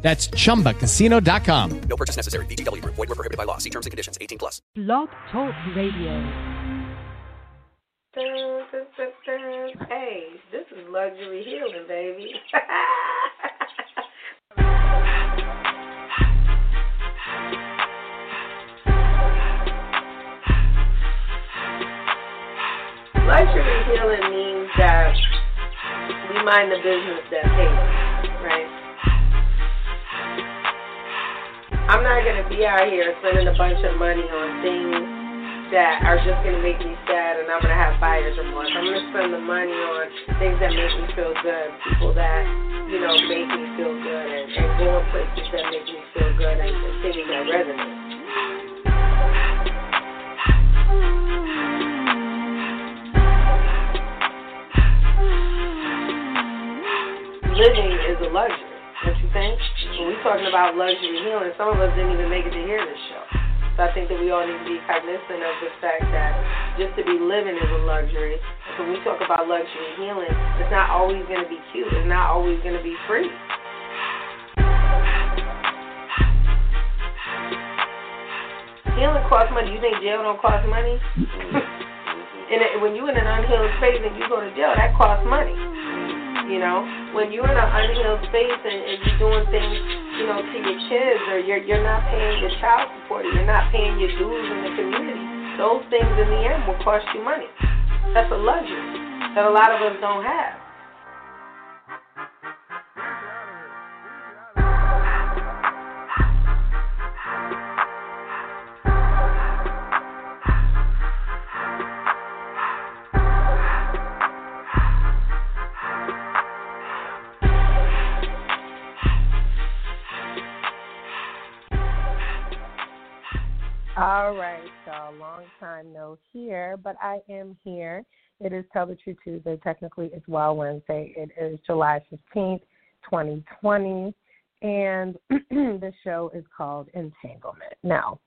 That's chumbacasino.com. No purchase necessary. VGW Group. Void were prohibited by law. See terms and conditions. 18 plus. Blog Talk Radio. Hey, this is luxury healing, baby. luxury healing means that we mind the business that pays, right? I'm not gonna be out here spending a bunch of money on things that are just gonna make me sad and I'm gonna have buyer's remorse. I'm gonna spend the money on things that make me feel good, people that, you know, make me feel good and, and going places that make me feel good and, and things that resonate. Living is a luxury. Don't you think? When we're talking about luxury healing, some of us didn't even make it to hear this show. So I think that we all need to be cognizant of the fact that just to be living is a luxury. So when we talk about luxury healing, it's not always going to be cute. It's not always going to be free. Healing costs money. You think jail don't cost money? and when you're in an unhealed space and you go to jail, that costs money. You know, when you're in an unhealed space and, and you're doing things, you know, to your kids, or you're you're not paying your child support, or you're not paying your dues in the community, those things in the end will cost you money. That's a luxury that a lot of us don't have. So long time no here, but I am here. It is Tell the Truth Tuesday. Technically, it's Well Wednesday. It is July 15th, 2020, and the show is called Entanglement. Now,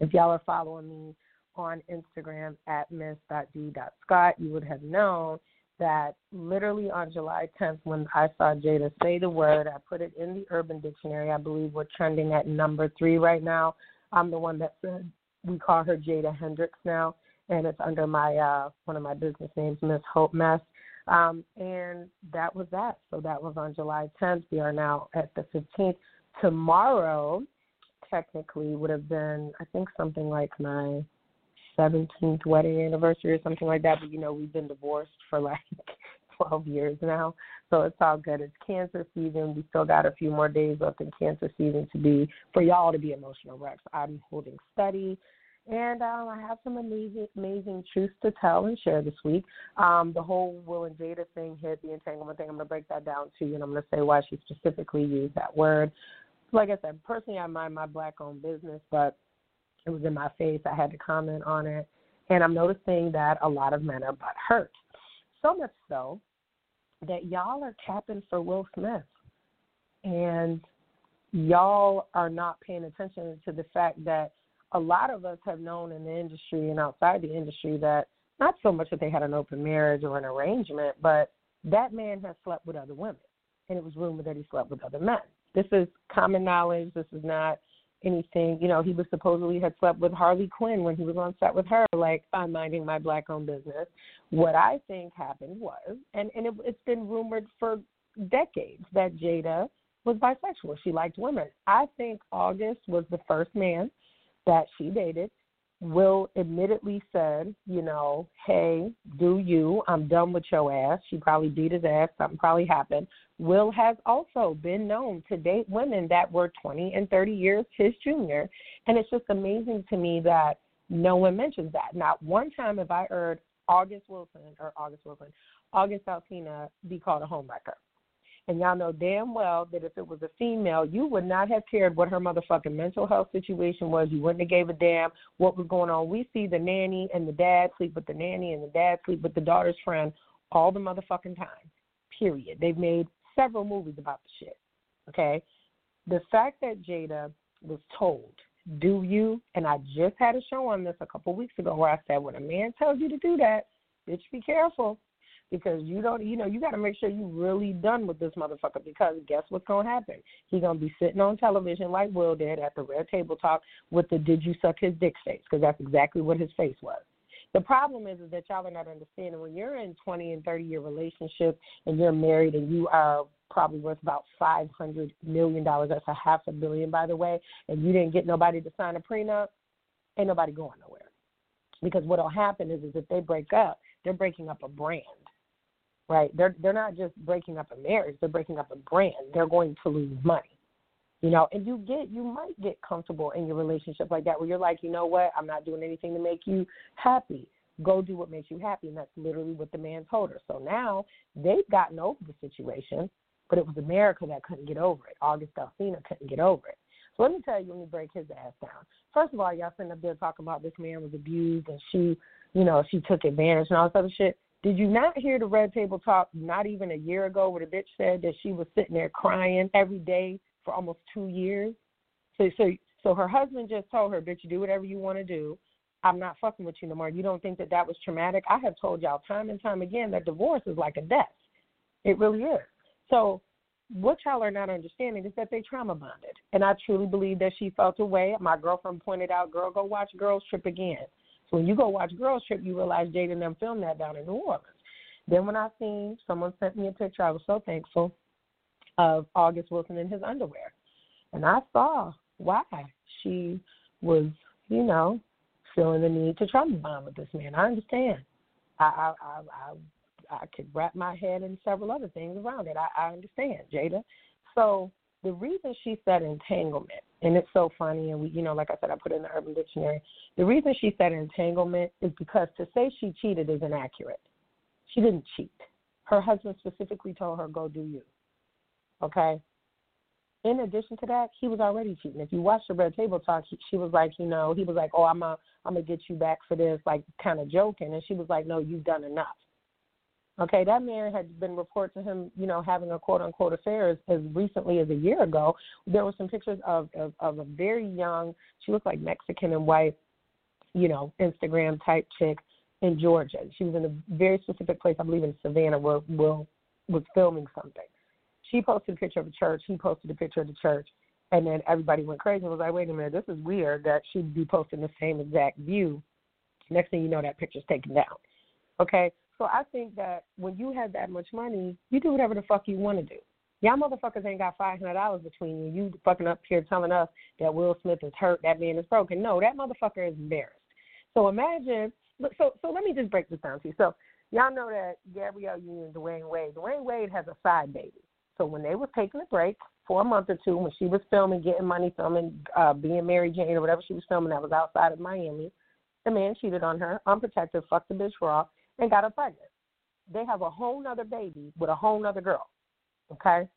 if y'all are following me on Instagram at miss.d.scott, you would have known that literally on July 10th, when I saw Jada say the word, I put it in the Urban Dictionary. I believe we're trending at number three right now. I'm the one that said we call her Jada Hendricks now, and it's under my uh, one of my business names, Miss Hope Mess. Um, and that was that. So that was on July 10th. We are now at the 15th. Tomorrow, technically, would have been I think something like my 17th wedding anniversary or something like that. But you know, we've been divorced for like 12 years now. So it's all good. It's cancer season. We still got a few more days left in cancer season to be for y'all to be emotional wrecks. I'm holding steady. And um, I have some amazing, amazing truths to tell and share this week. Um, the whole Will and Jada thing hit the entanglement thing. I'm going to break that down to you, and I'm going to say why she specifically used that word. Like I said, personally, I mind my black-owned business, but it was in my face. I had to comment on it, and I'm noticing that a lot of men are butt hurt. So much so that y'all are capping for Will Smith, and y'all are not paying attention to the fact that a lot of us have known in the industry and outside the industry that not so much that they had an open marriage or an arrangement, but that man has slept with other women, and it was rumored that he slept with other men. This is common knowledge. This is not anything. You know, he was supposedly had slept with Harley Quinn when he was on set with her. Like I'm minding my black-owned business. What I think happened was, and and it, it's been rumored for decades that Jada was bisexual. She liked women. I think August was the first man that she dated. Will admittedly said, you know, hey, do you? I'm done with your ass. She probably beat his ass. Something probably happened. Will has also been known to date women that were 20 and 30 years his junior. And it's just amazing to me that no one mentions that. Not one time have I heard August Wilson or August Wilson, August Alsina be called a homewrecker. And y'all know damn well that if it was a female, you would not have cared what her motherfucking mental health situation was. You wouldn't have gave a damn what was going on. We see the nanny and the dad sleep with the nanny and the dad sleep with the daughter's friend all the motherfucking time. Period. They've made several movies about the shit. Okay? The fact that Jada was told, do you, and I just had a show on this a couple weeks ago where I said, when a man tells you to do that, bitch, be careful because you don't you know you got to make sure you really done with this motherfucker because guess what's going to happen? He's going to be sitting on television like will did at the red table talk with the did you suck his dick face? Because that's exactly what his face was. The problem is, is that y'all are not understanding when you're in 20 and 30 year relationship and you're married and you are probably worth about 500 million dollars that's a half a billion by the way and you didn't get nobody to sign a prenup ain't nobody going nowhere. Because what'll happen is, is if they break up they're breaking up a brand right? They're they're not just breaking up a marriage; they're breaking up a brand. They're going to lose money, you know. And you get you might get comfortable in your relationship like that, where you're like, you know what, I'm not doing anything to make you happy. Go do what makes you happy, and that's literally what the man told her. So now they've gotten over the situation, but it was America that couldn't get over it. August Alsina couldn't get over it. So let me tell you, let me break his ass down. First of all, y'all sitting up there talking about this man was abused and she, you know, she took advantage and all this other shit. Did you not hear the Red Table Talk not even a year ago where the bitch said that she was sitting there crying every day for almost two years? So so so her husband just told her, bitch, do whatever you want to do. I'm not fucking with you no more. You don't think that that was traumatic? I have told y'all time and time again that divorce is like a death. It really is. So what y'all are not understanding is that they trauma bonded. And I truly believe that she felt a way. My girlfriend pointed out, girl, go watch Girls Trip again. When you go watch Girls Trip, you realize Jada and them filmed that down in New Orleans. Then when I seen someone sent me a picture, I was so thankful of August Wilson in his underwear, and I saw why she was, you know, feeling the need to trauma bond with this man. I understand. I I I I, I could wrap my head in several other things around it. I, I understand, Jada. So the reason she said entanglement, and it's so funny, and we, you know, like I said, I put it in the Urban Dictionary. The reason she said entanglement is because to say she cheated is inaccurate. She didn't cheat. Her husband specifically told her, "Go do you." Okay. In addition to that, he was already cheating. If you watch the Red Table Talk, he, she was like, you know, he was like, "Oh, I'm a, I'm gonna get you back for this," like kind of joking, and she was like, "No, you've done enough." Okay, that man had been reported to him, you know, having a quote unquote affair as, as recently as a year ago. There were some pictures of, of of a very young, she looked like Mexican and white, you know, Instagram type chick in Georgia. She was in a very specific place, I believe in Savannah, where Will was filming something. She posted a picture of a church. He posted a picture of the church, and then everybody went crazy and was like, "Wait a minute, this is weird that she'd be posting the same exact view." Next thing you know, that picture's taken down. Okay, so I think that when you have that much money, you do whatever the fuck you want to do. Y'all motherfuckers ain't got five hundred dollars between you. You fucking up here telling us that Will Smith is hurt, that man is broken. No, that motherfucker is embarrassed. So imagine. So so let me just break this down to you. So y'all know that Gabrielle Union Dwyane Wade. Dwyane Wade has a side baby. So when they was taking a break for a month or two, when she was filming, getting money, filming, uh, being Mary Jane or whatever she was filming that was outside of Miami, the man cheated on her, unprotected, fucked the bitch raw, and got her pregnant. They have a whole nother baby with a whole nother girl. Okay?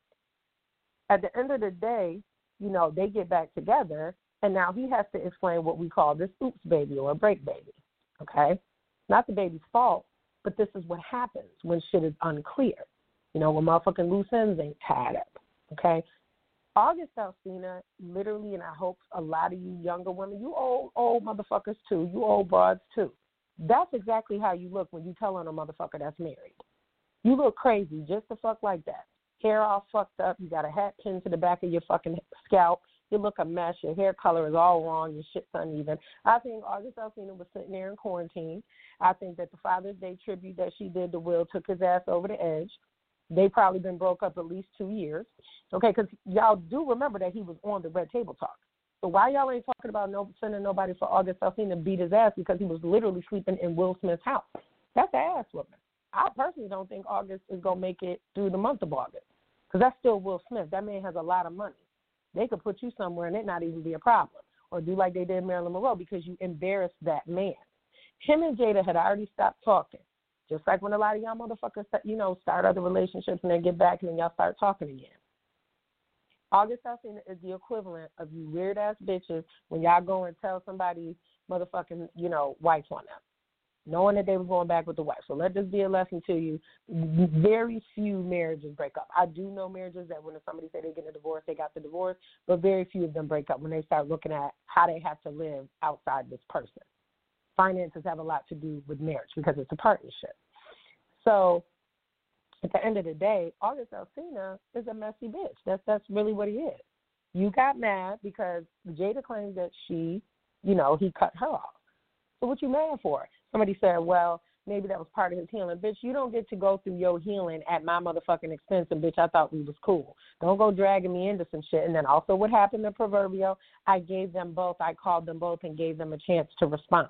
At the end of the day, you know, they get back together and now he has to explain what we call this oops baby or a break baby. Okay? Not the baby's fault, but this is what happens when shit is unclear. You know, when motherfucking loose ends ain't tied up. Okay? August Alsina, literally, and I hope a lot of you younger women, you old old motherfuckers too, you old broads too. That's exactly how you look when you tell on a motherfucker that's married. You look crazy just the fuck like that. Hair all fucked up. You got a hat pinned to the back of your fucking scalp. You look a mess. Your hair color is all wrong. Your shit's uneven. I think August Alsina was sitting there in quarantine. I think that the Father's Day tribute that she did to Will took his ass over the edge. They probably been broke up at least two years. Okay, because y'all do remember that he was on the Red Table Talk. So why y'all ain't talking about no sending nobody for August Alsina to beat his ass because he was literally sleeping in Will Smith's house? That's ass whooping. I personally don't think August is gonna make it through the month of August because that's still Will Smith. That man has a lot of money. They could put you somewhere and it not even be a problem, or do like they did Marilyn Monroe because you embarrassed that man. Him and Jada had already stopped talking. Just like when a lot of y'all motherfuckers, you know, start other relationships and then get back and then y'all start talking again. August Alsina is the equivalent of you weird ass bitches when y'all go and tell somebody motherfucking, you know, whites on them knowing that they were going back with the wife. So let this be a lesson to you. Very few marriages break up. I do know marriages that when somebody say they get a divorce, they got the divorce, but very few of them break up when they start looking at how they have to live outside this person. Finances have a lot to do with marriage because it's a partnership. So at the end of the day, August Alsina is a messy bitch. That's that's really what he is. You got mad because Jada claims that she, you know, he cut her off. So what you mad for? Somebody said, well, maybe that was part of his healing. Bitch, you don't get to go through your healing at my motherfucking expense. And bitch, I thought we was cool. Don't go dragging me into some shit. And then also, what happened to Proverbial? I gave them both. I called them both and gave them a chance to respond.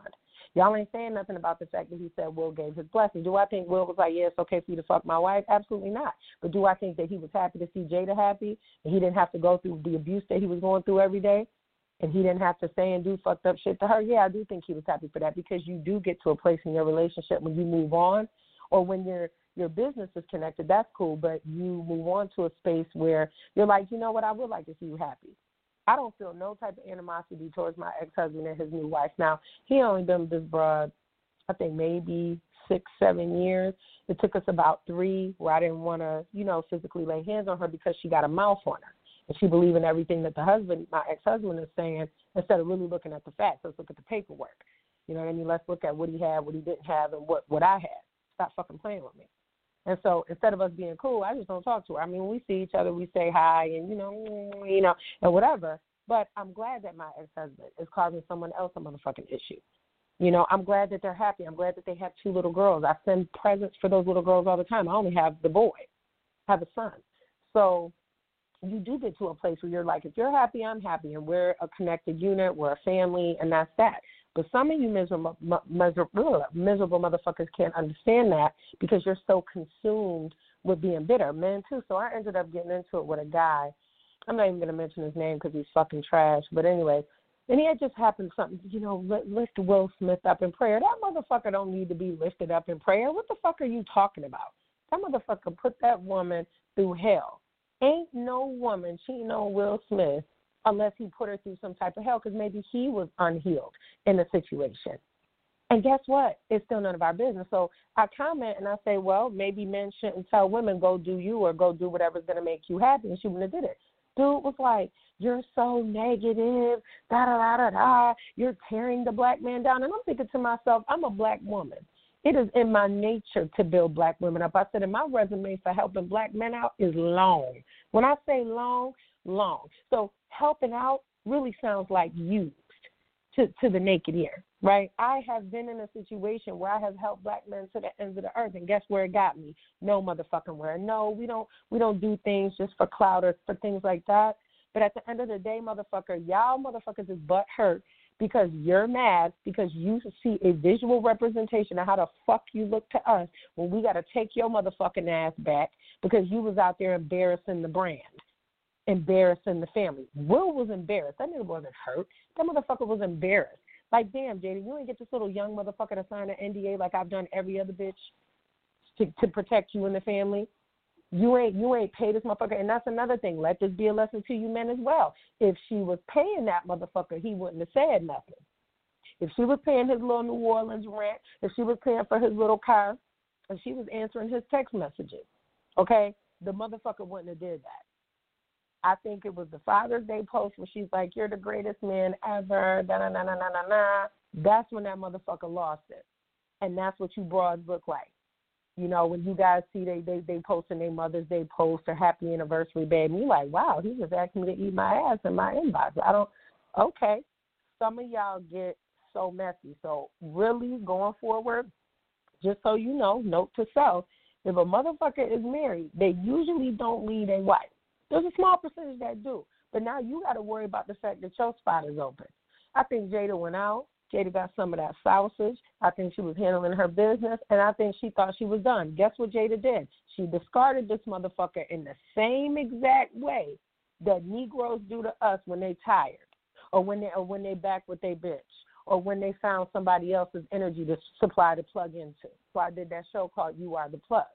Y'all ain't saying nothing about the fact that he said Will gave his blessing. Do I think Will was like, yeah, it's okay for you to fuck my wife? Absolutely not. But do I think that he was happy to see Jada happy and he didn't have to go through the abuse that he was going through every day? and he didn't have to say and do fucked up shit to her, yeah, I do think he was happy for that because you do get to a place in your relationship when you move on or when your your business is connected, that's cool, but you move on to a space where you're like, you know what, I would like to see you happy. I don't feel no type of animosity towards my ex husband and his new wife. Now, he only been with this broad, I think maybe six, seven years. It took us about three where I didn't want to, you know, physically lay hands on her because she got a mouth on her and she believed in everything that the husband, my ex-husband, is saying instead of really looking at the facts. Let's look at the paperwork. You know what I mean? Let's look at what he had, what he didn't have, and what what I had. Stop fucking playing with me. And so instead of us being cool, I just don't talk to her. I mean, we see each other, we say hi, and you know, you know, and whatever. But I'm glad that my ex-husband is causing someone else a motherfucking issue. You know, I'm glad that they're happy. I'm glad that they have two little girls. I send presents for those little girls all the time. I only have the boy, I have a son. So you do get to a place where you're like, if you're happy, I'm happy, and we're a connected unit, we're a family, and that's that. But some of you miserable, miserable, motherfuckers can't understand that because you're so consumed with being bitter. Men too. So I ended up getting into it with a guy. I'm not even gonna mention his name because he's fucking trash. But anyway, and he had just happened something. You know, lift Will Smith up in prayer. That motherfucker don't need to be lifted up in prayer. What the fuck are you talking about? That motherfucker put that woman through hell. Ain't no woman cheating on Will Smith unless he put her through some type of hell because maybe he was unhealed in the situation. And guess what? It's still none of our business. So I comment and I say, well, maybe men shouldn't tell women go do you or go do whatever's going to make you happy. And she wouldn't have did it. Dude was like, you're so negative, da da da da da. You're tearing the black man down. And I'm thinking to myself, I'm a black woman. It is in my nature to build black women up. I said, and my resume for helping black men out is long. When I say long, long. So helping out really sounds like used to, to the naked ear, right? I have been in a situation where I have helped black men to the ends of the earth, and guess where it got me? No motherfucking where. No, we don't we don't do things just for clout or for things like that. But at the end of the day, motherfucker, y'all motherfuckers is butt hurt because you're mad because you see a visual representation of how the fuck you look to us when we got to take your motherfucking ass back because you was out there embarrassing the brand, embarrassing the family. Will was embarrassed. That nigga wasn't hurt. That motherfucker was embarrassed. Like, damn, Jada, you ain't get this little young motherfucker to sign an NDA like I've done every other bitch to to protect you and the family. You ain't you ain't paid this motherfucker, and that's another thing. Let this be a lesson to you men as well. If she was paying that motherfucker, he wouldn't have said nothing. If she was paying his little New Orleans rent, if she was paying for his little car, if she was answering his text messages, okay, the motherfucker wouldn't have did that. I think it was the Father's Day post where she's like, "You're the greatest man ever." Da na na na na na na. That's when that motherfucker lost it, and that's what you broads look like. You know, when you guys see they they they posting their Mother's Day post or Happy Anniversary, baby, you like, wow, he just asked me to eat my ass in my inbox. I don't. Okay, some of y'all get so messy. So really going forward, just so you know, note to self: if a motherfucker is married, they usually don't lead a wife. There's a small percentage that do, but now you got to worry about the fact that your spot is open. I think Jada went out. Jada got some of that sausage. I think she was handling her business, and I think she thought she was done. Guess what Jada did? She discarded this motherfucker in the same exact way that Negroes do to us when they tired, or when they or when they back with their bitch, or when they found somebody else's energy to supply to plug into. So I did that show called You Are the Plug.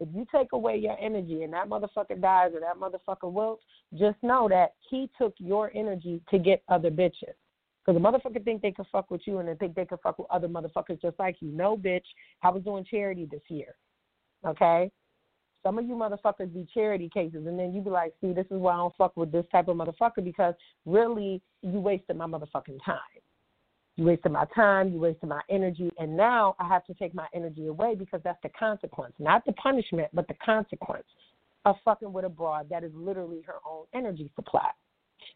If you take away your energy and that motherfucker dies or that motherfucker wilts, just know that he took your energy to get other bitches. Because the motherfucker think they can fuck with you and they think they can fuck with other motherfuckers just like you. No, bitch. I was doing charity this year. Okay? Some of you motherfuckers be charity cases, and then you be like, see, this is why I don't fuck with this type of motherfucker because really you wasted my motherfucking time. You wasted my time, you wasted my energy, and now I have to take my energy away because that's the consequence. Not the punishment, but the consequence of fucking with a broad that is literally her own energy supply.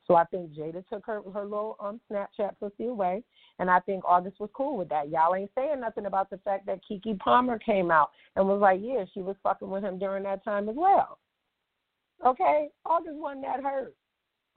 So I think Jada took her her little um Snapchat pussy away, and I think August was cool with that. Y'all ain't saying nothing about the fact that Keke Palmer came out and was like, yeah, she was fucking with him during that time as well. Okay, August wasn't that hurt.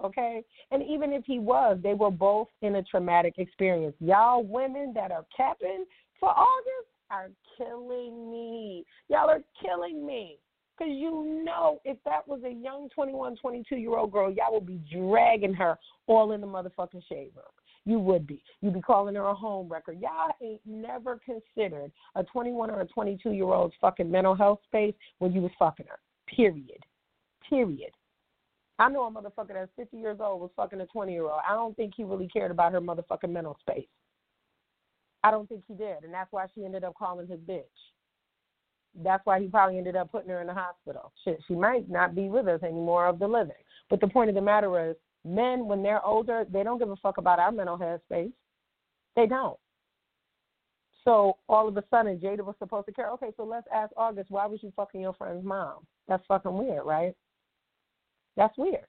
Okay, and even if he was, they were both in a traumatic experience. Y'all women that are capping for August are killing me. Y'all are killing me. Because you know, if that was a young 21, 22 year old girl, y'all would be dragging her all in the motherfucking shade room. You would be. You'd be calling her a home wrecker. Y'all ain't never considered a 21 or a 22 year old's fucking mental health space when you was fucking her. Period. Period. I know a motherfucker that's 50 years old was fucking a 20 year old. I don't think he really cared about her motherfucking mental space. I don't think he did. And that's why she ended up calling his bitch that's why he probably ended up putting her in the hospital. Shit, she might not be with us anymore of the living. But the point of the matter is, men, when they're older, they don't give a fuck about our mental health space. They don't. So all of a sudden, Jada was supposed to care. Okay, so let's ask August, why was you fucking your friend's mom? That's fucking weird, right? That's weird.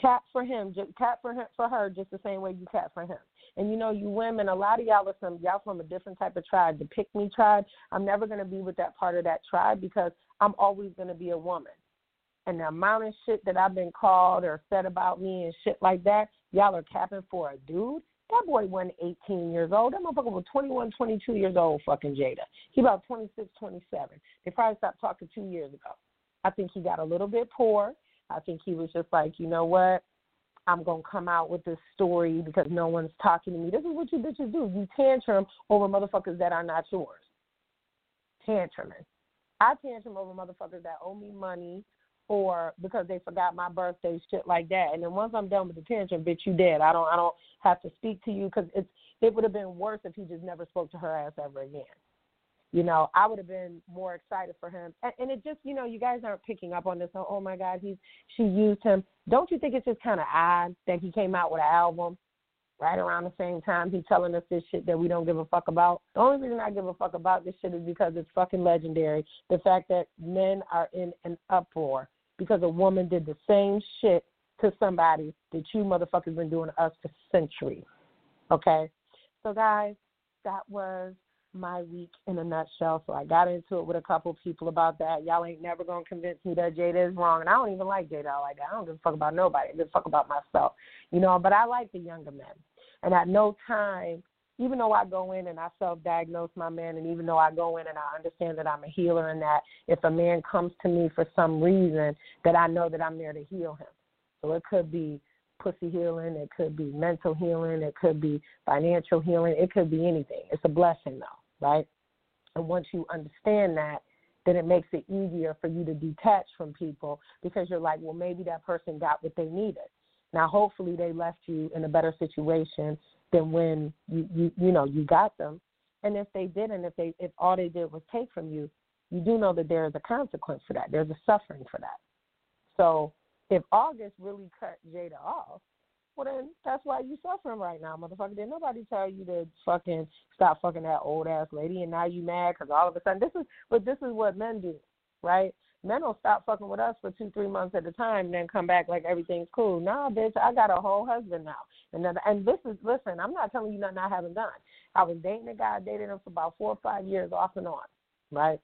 Cat for him, just cat for him, for her, just the same way you cat for him. And you know, you women, a lot of y'all are some y'all from a different type of tribe, the pick me tribe. I'm never gonna be with that part of that tribe because I'm always gonna be a woman. And the amount of shit that I've been called or said about me and shit like that, y'all are capping for a dude. That boy wasn't 18 years old. That motherfucker was 21, 22 years old, fucking Jada. He about 26, 27. They probably stopped talking two years ago. I think he got a little bit poor. I think he was just like, you know what? I'm gonna come out with this story because no one's talking to me. This is what you bitches do. You tantrum over motherfuckers that are not yours. Tantruming. I tantrum over motherfuckers that owe me money or because they forgot my birthday, shit like that. And then once I'm done with the tantrum, bitch, you dead. I don't, I don't have to speak to you because it's, it would have been worse if he just never spoke to her ass ever again you know, I would have been more excited for him. And, and it just, you know, you guys aren't picking up on this. Oh, oh my God, he's she used him. Don't you think it's just kind of odd that he came out with an album right around the same time he's telling us this shit that we don't give a fuck about? The only reason I give a fuck about this shit is because it's fucking legendary. The fact that men are in an uproar because a woman did the same shit to somebody that you motherfuckers been doing to us for centuries. Okay? So guys, that was my week in a nutshell. So I got into it with a couple people about that. Y'all ain't never gonna convince me that Jada is wrong, and I don't even like Jada like that. I don't give a fuck about nobody. I give a fuck about myself, you know. But I like the younger men, and at no time, even though I go in and I self-diagnose my man, and even though I go in and I understand that I'm a healer, and that if a man comes to me for some reason, that I know that I'm there to heal him. So it could be pussy healing, it could be mental healing, it could be financial healing, it could be anything. It's a blessing though right? And once you understand that, then it makes it easier for you to detach from people because you're like, well, maybe that person got what they needed. Now, hopefully, they left you in a better situation than when you you you know you got them. And if they didn't, if they if all they did was take from you, you do know that there is a consequence for that. There's a suffering for that. So if August really cut Jada off, well, then that's why you suffering right now, motherfucker. Did nobody tell you to fucking stop fucking that old ass lady, and now you mad because all of a sudden this is, but this is what men do, right? Men will stop fucking with us for two, three months at a time, and then come back like everything's cool. Nah, bitch, I got a whole husband now, and then, and this is listen. I'm not telling you nothing I haven't done. I was dating a guy, dated him for about four or five years off and on, right?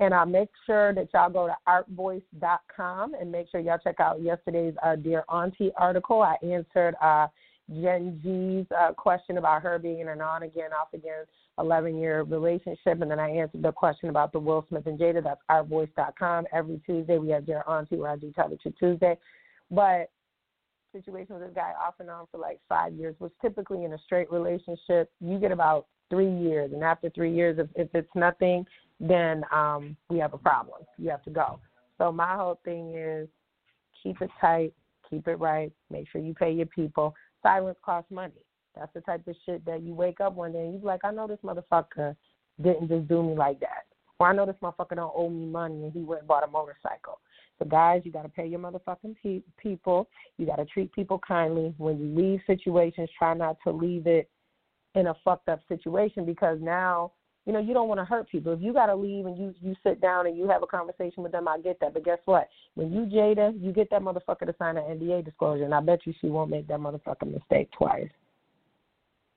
And I make sure that y'all go to artvoice.com and make sure y'all check out yesterday's uh, Dear Auntie article. I answered uh, Jen G's uh, question about her being in an on again, off again 11 year relationship. And then I answered the question about the Will Smith and Jada. That's artvoice.com. Every Tuesday we have Dear Auntie where I do Tell the Truth Tuesday. But situation with this guy off and on for like five years, which typically in a straight relationship you get about three years, and after three years, if, if it's nothing, then um we have a problem. You have to go. So my whole thing is keep it tight, keep it right, make sure you pay your people. Silence costs money. That's the type of shit that you wake up one day and you're like, I know this motherfucker didn't just do me like that. Or I know this motherfucker don't owe me money and he went and bought a motorcycle. So guys, you got to pay your motherfucking pe- people. You got to treat people kindly. When you leave situations, try not to leave it in a fucked up situation because now you know you don't want to hurt people. If you got to leave and you you sit down and you have a conversation with them, I get that. But guess what? When you Jada, you get that motherfucker to sign an NDA disclosure, and I bet you she won't make that motherfucking mistake twice.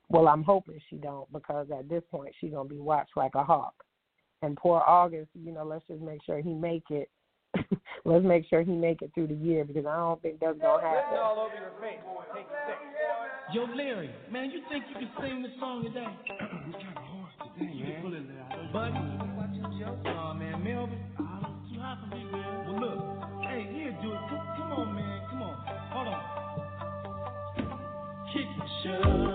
Well, I'm hoping she don't because at this point she's gonna be watched like a hawk. And poor August, you know, let's just make sure he make it. let's make sure he make it through the year because I don't think that's gonna happen. all over your face. Take six. Yo, Larry, man, you think you can sing this song today? it's kind of hard today, you can pull it out. Buddy, oh man, Melvin, oh, it's too hot for me, man. Well, look, hey, here, dude, come, come on, man, come on, hold on. Kick it, shut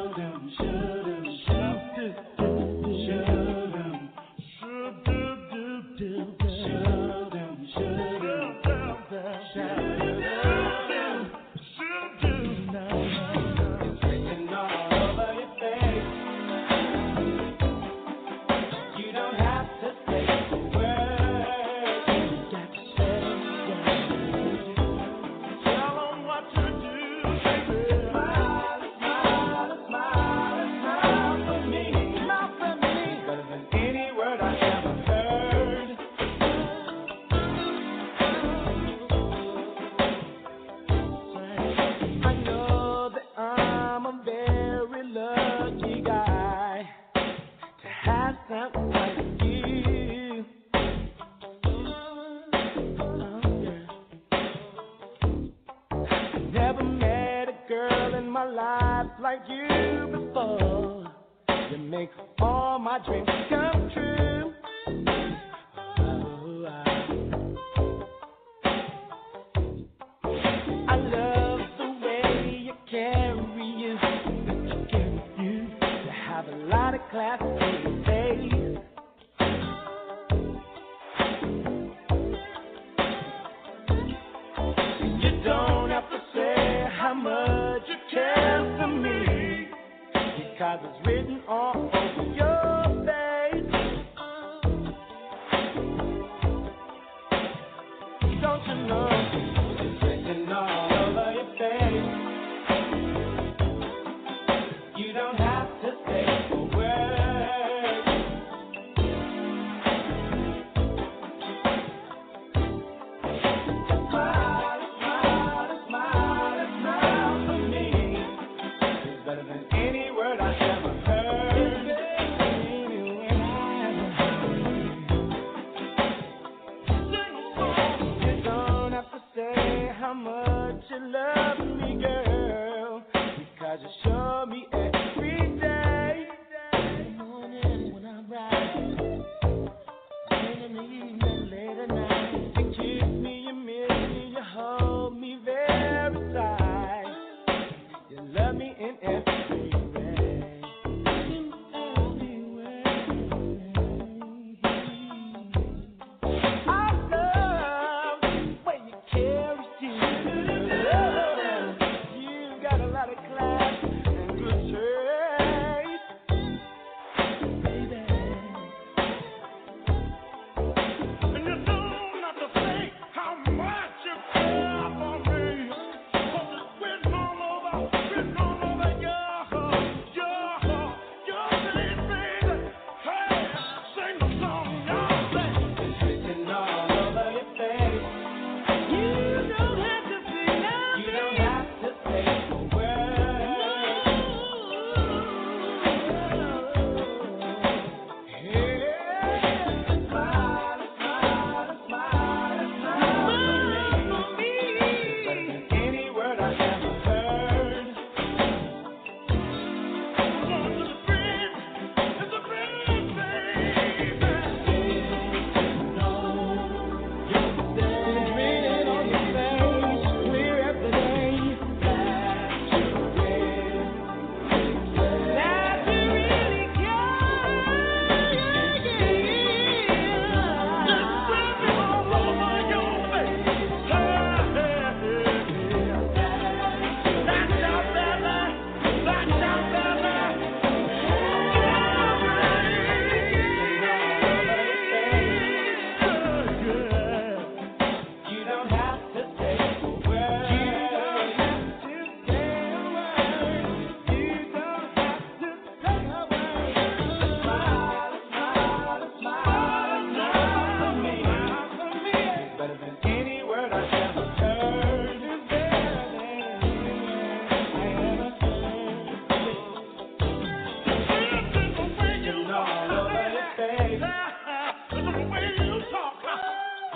for me, because it's written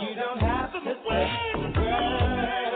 You don't have to miss one word.